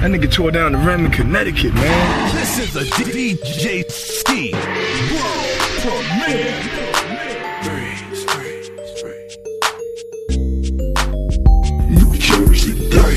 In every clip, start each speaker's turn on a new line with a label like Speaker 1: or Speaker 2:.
Speaker 1: That nigga tore down the Ram in Connecticut, man.
Speaker 2: This is a DJ Ski World Premiere.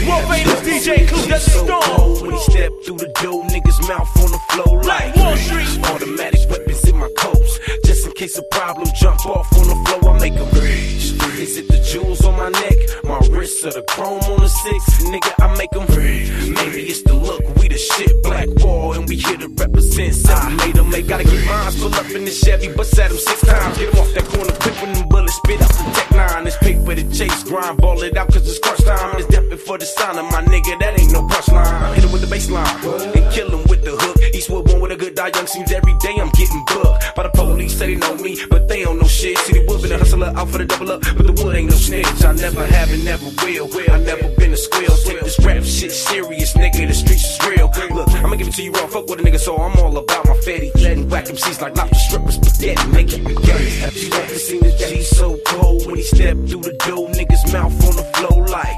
Speaker 3: World famous DJ Clue the Storm.
Speaker 4: When he step through the door, niggas mouth on the floor like
Speaker 3: Wall Street.
Speaker 4: Automatic weapons in my coats. Just in case a problem jump off on the floor, I make them freeze. Is it the jewels on my neck? My wrists or the chrome on the six? Nigga, I make them freeze. It's the look, we the shit. Black wall, and we here to represent. Seven made them make. Gotta get mine. Pull up in the Chevy, bust at him six times. Get him off that corner quick when them bullets spit out the tech nine. This paper the chase, grind, ball it out cause it's crunch time. It's death before the sign of my nigga, that ain't no punchline. Hit him with the baseline and kill him with the hook. Eastwood born with a good die young seems every day I'm getting booked. By the police say they know me, but they don't know shit. The wood been a hustler out for the double up, but the wood ain't no snitch. I never have and never will. I never been a squeal. Take this rap shit serious, nigga. The streets is real. Look, I'ma give it to you raw. Fuck with a nigga, so I'm all about my fatty. Letting whack MCs like lobster strippers, spaghetti, make it spaghetti. Have you ever seen the G so cold when he step through the door? Niggas mouth on the floor like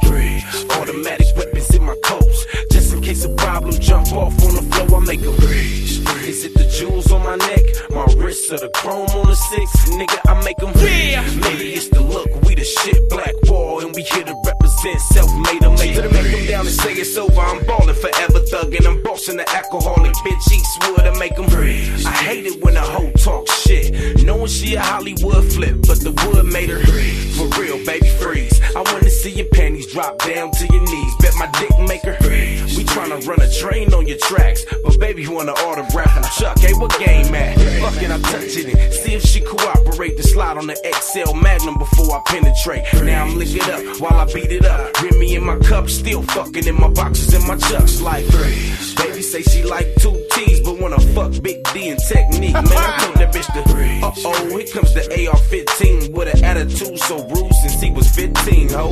Speaker 4: automatic weapons in my coats. Just in case a problem jump off on the floor, I make a breeze. Is it the jewels on my neck? My wrists or the chrome on the six? Nigga, I make them
Speaker 3: Yeah.
Speaker 4: Maybe it's the look, we the shit, black wall, and we here to represent self-made. I'm made to make them down and say it's over. I'm ballin' forever, thuggin'. I'm bossing the alcoholic bitch Eastwood. I make them breeze. I hate it when a hoe talk shit, knowing she a Hollywood flip, but the wood made her free. for real, baby freeze. I wanna see your panties drop down to your train on your tracks, but baby you wanna autograph from Chuck. Hey, what game at? Fuck it, I'm touching it. See if she cooperate The slide on the XL Magnum before I penetrate. Now I'm lick it up while I beat it up. Remy in my cup, still fucking in my boxes and my chucks like Baby say she like two T's, but wanna fuck Big D and technique. Man, I told that bitch to. Uh oh, here comes the AR-15 with an attitude so rude 15. Ho,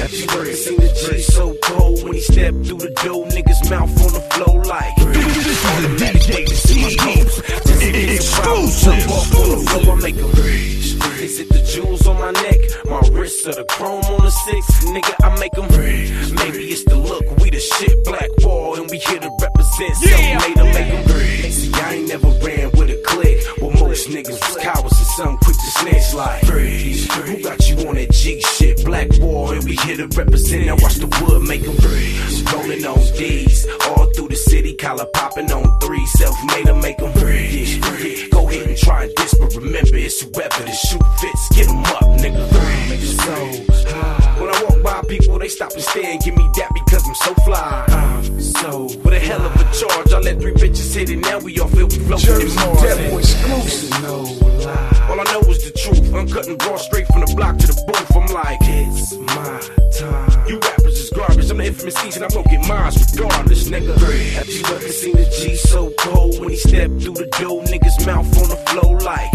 Speaker 4: have seen the G so cold when he step through the door? Niggas mouth on the floor like.
Speaker 2: This is a DJ Ski Exclusive.
Speaker 4: I make a. Is it the jewels on my neck? My wrists or the chrome on the six? Nigga, I make them. Maybe it's the look, we the shit, black wall, and we here to represent.
Speaker 3: Yeah.
Speaker 4: Self-made to make them. See, I ain't never ran with a click. Well, most niggas was cowards and some quick to snitch like. Who got you on that G shit? Black wall, and we here to represent. Now watch the wood make them breeze. Rolling on D's, all through the city, collar popping on three. Self-made to make them breeze. Yeah. Go ahead and try diss, but remember it's whoever the shoe fits. Get 'em up, nigga. So, when I walk by people, they stop and stare and give me that because I'm so fly. I'm so, with a hell of a charge, I let three bitches hit it. Now we all feel we floating in
Speaker 1: Jersey. Devil exclusive.
Speaker 4: I'm the infamous season. I'm gonna get mine regardless, nigga. Have you ever seen G so cold when he step through the door? Niggas mouth on the floor like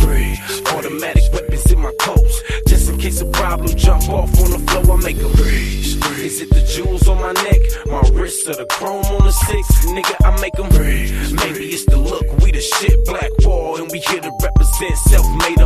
Speaker 4: automatic weapons in my coats. Just in case a problem jump off on the floor, I make a breeze. Is it the jewels on my neck? My wrists or the chrome on the six? Nigga, I make them breeze. Maybe it's the look, we the shit, black wall, and we here to represent them breeze.